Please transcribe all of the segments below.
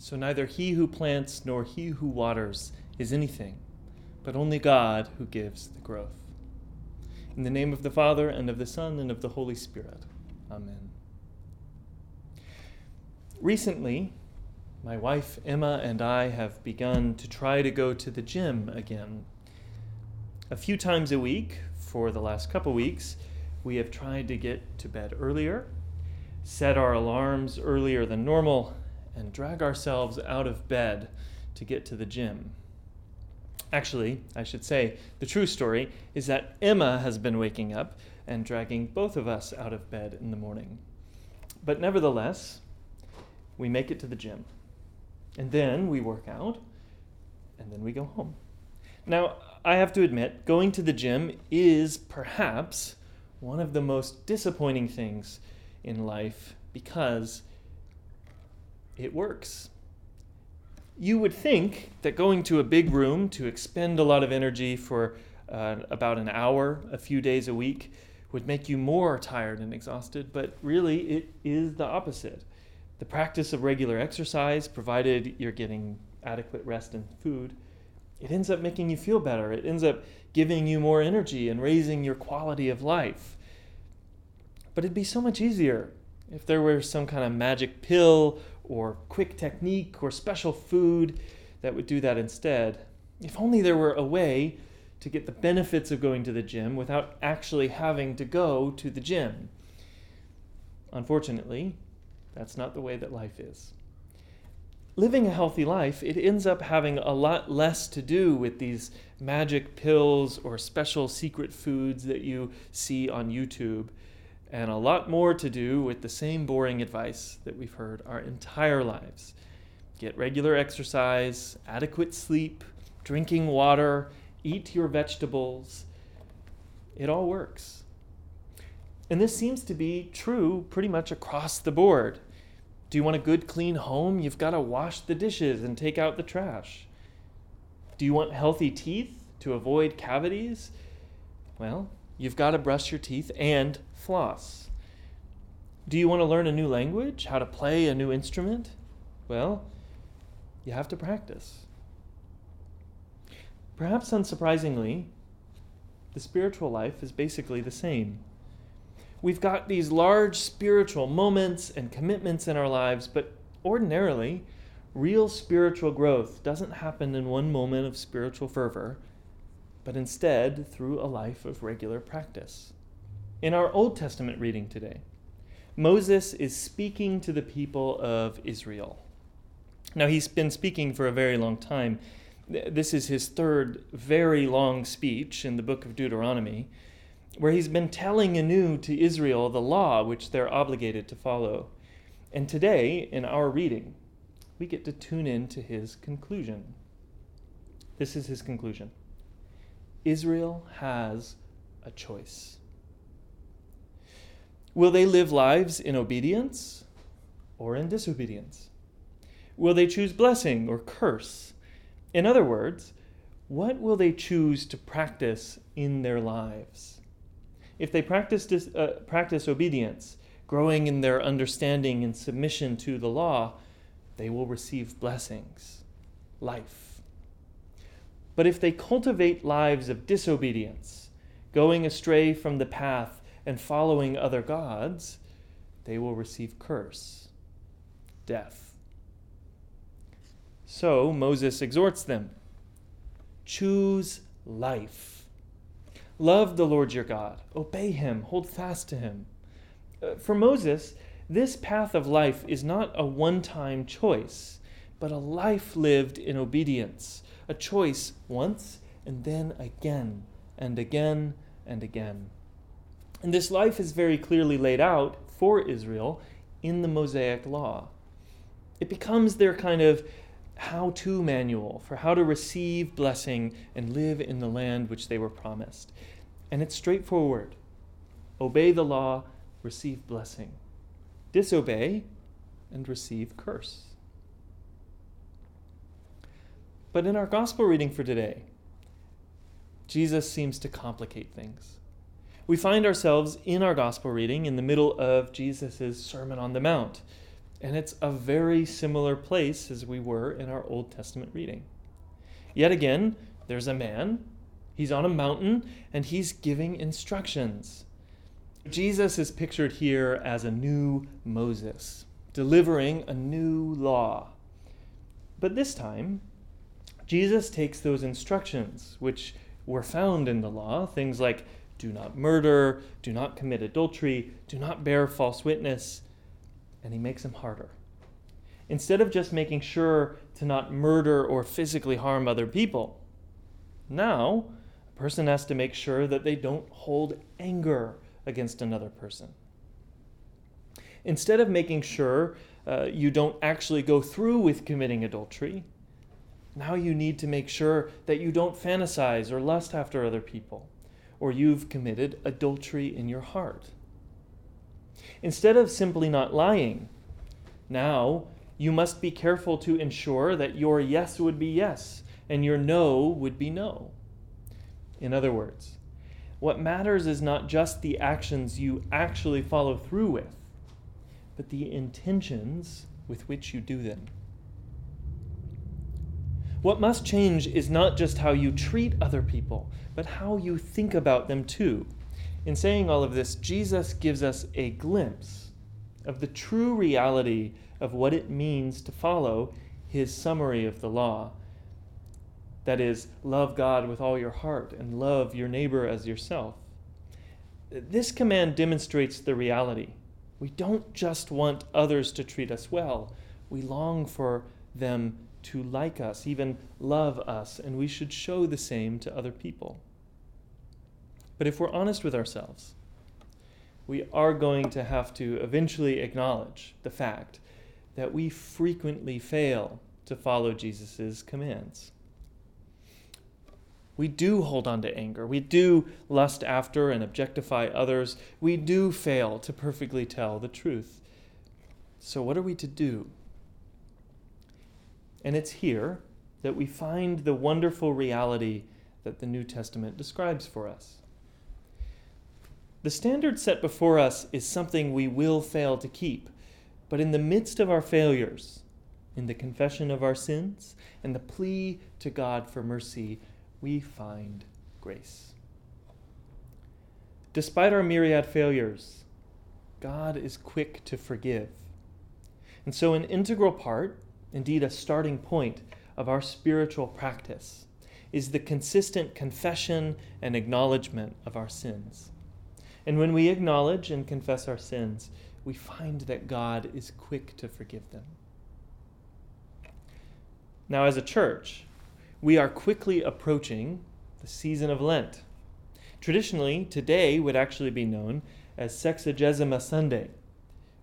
So neither he who plants nor he who waters is anything, but only God who gives the growth. In the name of the Father, and of the Son, and of the Holy Spirit. Amen. Recently, my wife Emma and I have begun to try to go to the gym again. A few times a week for the last couple weeks, we have tried to get to bed earlier, set our alarms earlier than normal, and drag ourselves out of bed to get to the gym. Actually, I should say, the true story is that Emma has been waking up and dragging both of us out of bed in the morning. But nevertheless, we make it to the gym. And then we work out, and then we go home. Now, I have to admit, going to the gym is perhaps one of the most disappointing things in life because it works. You would think that going to a big room to expend a lot of energy for uh, about an hour, a few days a week, would make you more tired and exhausted, but really it is the opposite. The practice of regular exercise, provided you're getting adequate rest and food, it ends up making you feel better. It ends up giving you more energy and raising your quality of life. But it'd be so much easier if there were some kind of magic pill or quick technique or special food that would do that instead. If only there were a way to get the benefits of going to the gym without actually having to go to the gym. Unfortunately, that's not the way that life is. Living a healthy life, it ends up having a lot less to do with these magic pills or special secret foods that you see on YouTube and a lot more to do with the same boring advice that we've heard our entire lives. Get regular exercise, adequate sleep, drinking water, eat your vegetables. It all works. And this seems to be true pretty much across the board. Do you want a good, clean home? You've got to wash the dishes and take out the trash. Do you want healthy teeth to avoid cavities? Well, you've got to brush your teeth and floss. Do you want to learn a new language? How to play a new instrument? Well, you have to practice. Perhaps unsurprisingly, the spiritual life is basically the same. We've got these large spiritual moments and commitments in our lives, but ordinarily, real spiritual growth doesn't happen in one moment of spiritual fervor but instead through a life of regular practice. In our Old Testament reading today, Moses is speaking to the people of Israel. Now, he's been speaking for a very long time. This is his third very long speech in the book of Deuteronomy, where he's been telling anew to Israel the law which they're obligated to follow. And today, in our reading, we get to tune in to his conclusion. This is his conclusion. Israel has a choice. Will they live lives in obedience or in disobedience? Will they choose blessing or curse? In other words, what will they choose to practice in their lives? If they practice, dis, uh, practice obedience, growing in their understanding and submission to the law, they will receive blessings, life. But if they cultivate lives of disobedience, going astray from the path and following other gods, they will receive curse, death. So Moses exhorts them choose life. Love the Lord your God, obey him, hold fast to him. Uh, for Moses, this path of life is not a one time choice, but a life lived in obedience a choice once and then again and again and again. And this life is very clearly laid out for Israel in the Mosaic Law. It becomes their kind of how to manual for how to receive blessing and live in the land which they were promised. And it's straightforward obey the law, receive blessing, disobey, and receive curse. But in our gospel reading for today, Jesus seems to complicate things. We find ourselves in our gospel reading in the middle of Jesus' Sermon on the Mount. And it's a very similar place as we were in our Old Testament reading. Yet again, there's a man, he's on a mountain, and he's giving instructions. Jesus is pictured here as a new Moses, delivering a new law. But this time, Jesus takes those instructions, which were found in the law, things like do not murder, do not commit adultery, do not bear false witness, and he makes them harder. Instead of just making sure to not murder or physically harm other people, now a person has to make sure that they don't hold anger against another person. Instead of making sure uh, you don't actually go through with committing adultery, now you need to make sure that you don't fantasize or lust after other people, or you've committed adultery in your heart. Instead of simply not lying, now you must be careful to ensure that your yes would be yes and your no would be no. In other words, what matters is not just the actions you actually follow through with, but the intentions with which you do them. What must change is not just how you treat other people, but how you think about them too. In saying all of this, Jesus gives us a glimpse of the true reality of what it means to follow his summary of the law that is, love God with all your heart and love your neighbor as yourself. This command demonstrates the reality. We don't just want others to treat us well, we long for them to like us, even love us, and we should show the same to other people. But if we're honest with ourselves, we are going to have to eventually acknowledge the fact that we frequently fail to follow Jesus' commands we do hold on to anger. We do lust after and objectify others. We do fail to perfectly tell the truth. So, what are we to do? And it's here that we find the wonderful reality that the New Testament describes for us. The standard set before us is something we will fail to keep, but in the midst of our failures, in the confession of our sins and the plea to God for mercy, we find grace. Despite our myriad failures, God is quick to forgive. And so, an integral part, indeed a starting point, of our spiritual practice is the consistent confession and acknowledgement of our sins. And when we acknowledge and confess our sins, we find that God is quick to forgive them. Now, as a church, we are quickly approaching the season of Lent. Traditionally, today would actually be known as Sexagesima Sunday.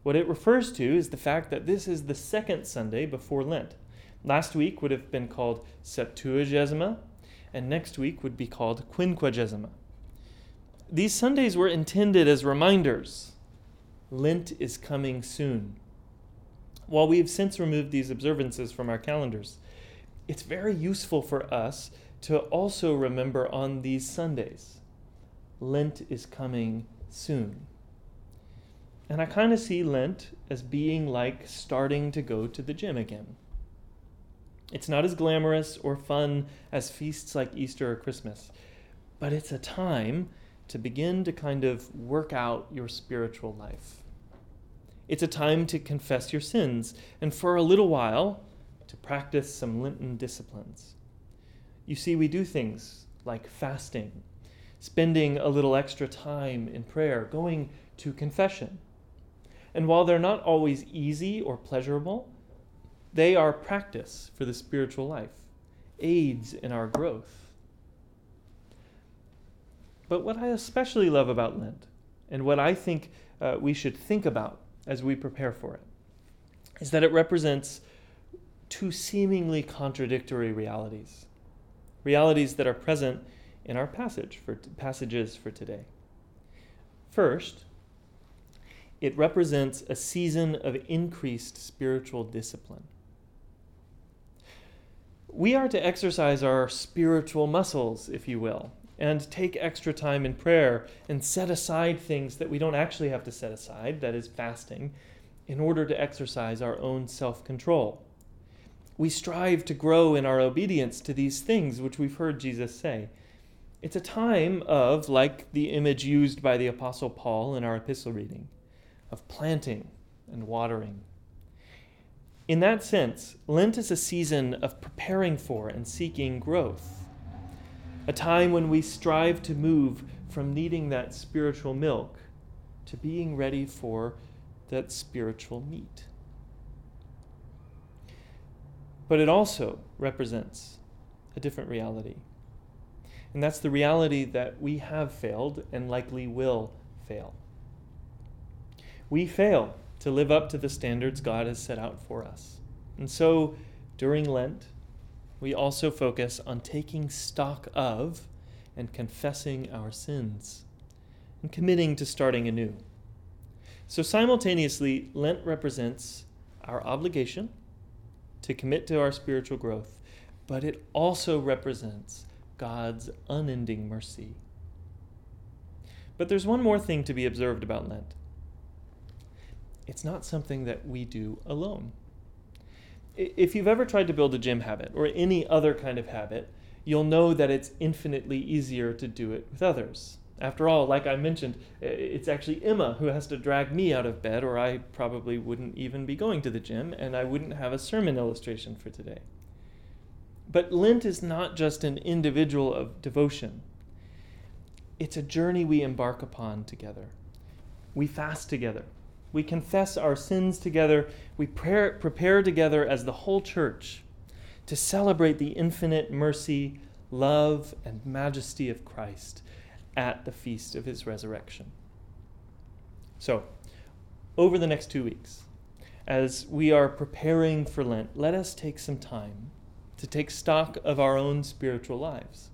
What it refers to is the fact that this is the second Sunday before Lent. Last week would have been called Septuagesima, and next week would be called Quinquagesima. These Sundays were intended as reminders. Lent is coming soon. While we have since removed these observances from our calendars, it's very useful for us to also remember on these Sundays Lent is coming soon. And I kind of see Lent as being like starting to go to the gym again. It's not as glamorous or fun as feasts like Easter or Christmas, but it's a time to begin to kind of work out your spiritual life. It's a time to confess your sins, and for a little while, to practice some Lenten disciplines. You see, we do things like fasting, spending a little extra time in prayer, going to confession. And while they're not always easy or pleasurable, they are practice for the spiritual life, aids in our growth. But what I especially love about Lent, and what I think uh, we should think about as we prepare for it, is that it represents two seemingly contradictory realities, realities that are present in our passage for passages for today. First, it represents a season of increased spiritual discipline. We are to exercise our spiritual muscles, if you will, and take extra time in prayer and set aside things that we don't actually have to set aside, that is, fasting, in order to exercise our own self control. We strive to grow in our obedience to these things which we've heard Jesus say. It's a time of, like the image used by the Apostle Paul in our epistle reading, of planting and watering. In that sense, Lent is a season of preparing for and seeking growth, a time when we strive to move from needing that spiritual milk to being ready for that spiritual meat. But it also represents a different reality. And that's the reality that we have failed and likely will fail. We fail to live up to the standards God has set out for us. And so during Lent, we also focus on taking stock of and confessing our sins and committing to starting anew. So simultaneously, Lent represents our obligation to commit to our spiritual growth, but it also represents God's unending mercy. But there's one more thing to be observed about Lent it's not something that we do alone. If you've ever tried to build a gym habit or any other kind of habit, you'll know that it's infinitely easier to do it with others. After all, like I mentioned, it's actually Emma who has to drag me out of bed, or I probably wouldn't even be going to the gym and I wouldn't have a sermon illustration for today. But Lent is not just an individual of devotion, it's a journey we embark upon together. We fast together, we confess our sins together, we prepare together as the whole church to celebrate the infinite mercy, love, and majesty of Christ at the feast of his resurrection. So, over the next two weeks, as we are preparing for Lent, let us take some time to take stock of our own spiritual lives,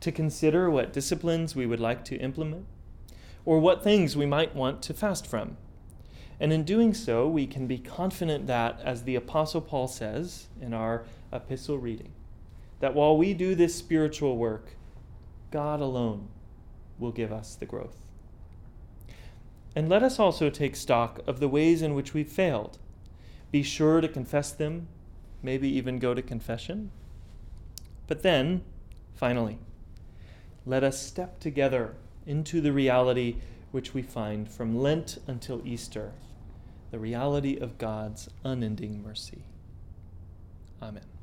to consider what disciplines we would like to implement, or what things we might want to fast from. And in doing so, we can be confident that, as the Apostle Paul says in our epistle reading, that while we do this spiritual work, God alone will give us the growth. And let us also take stock of the ways in which we've failed. Be sure to confess them, maybe even go to confession. But then, finally, let us step together into the reality which we find from Lent until Easter the reality of God's unending mercy. Amen.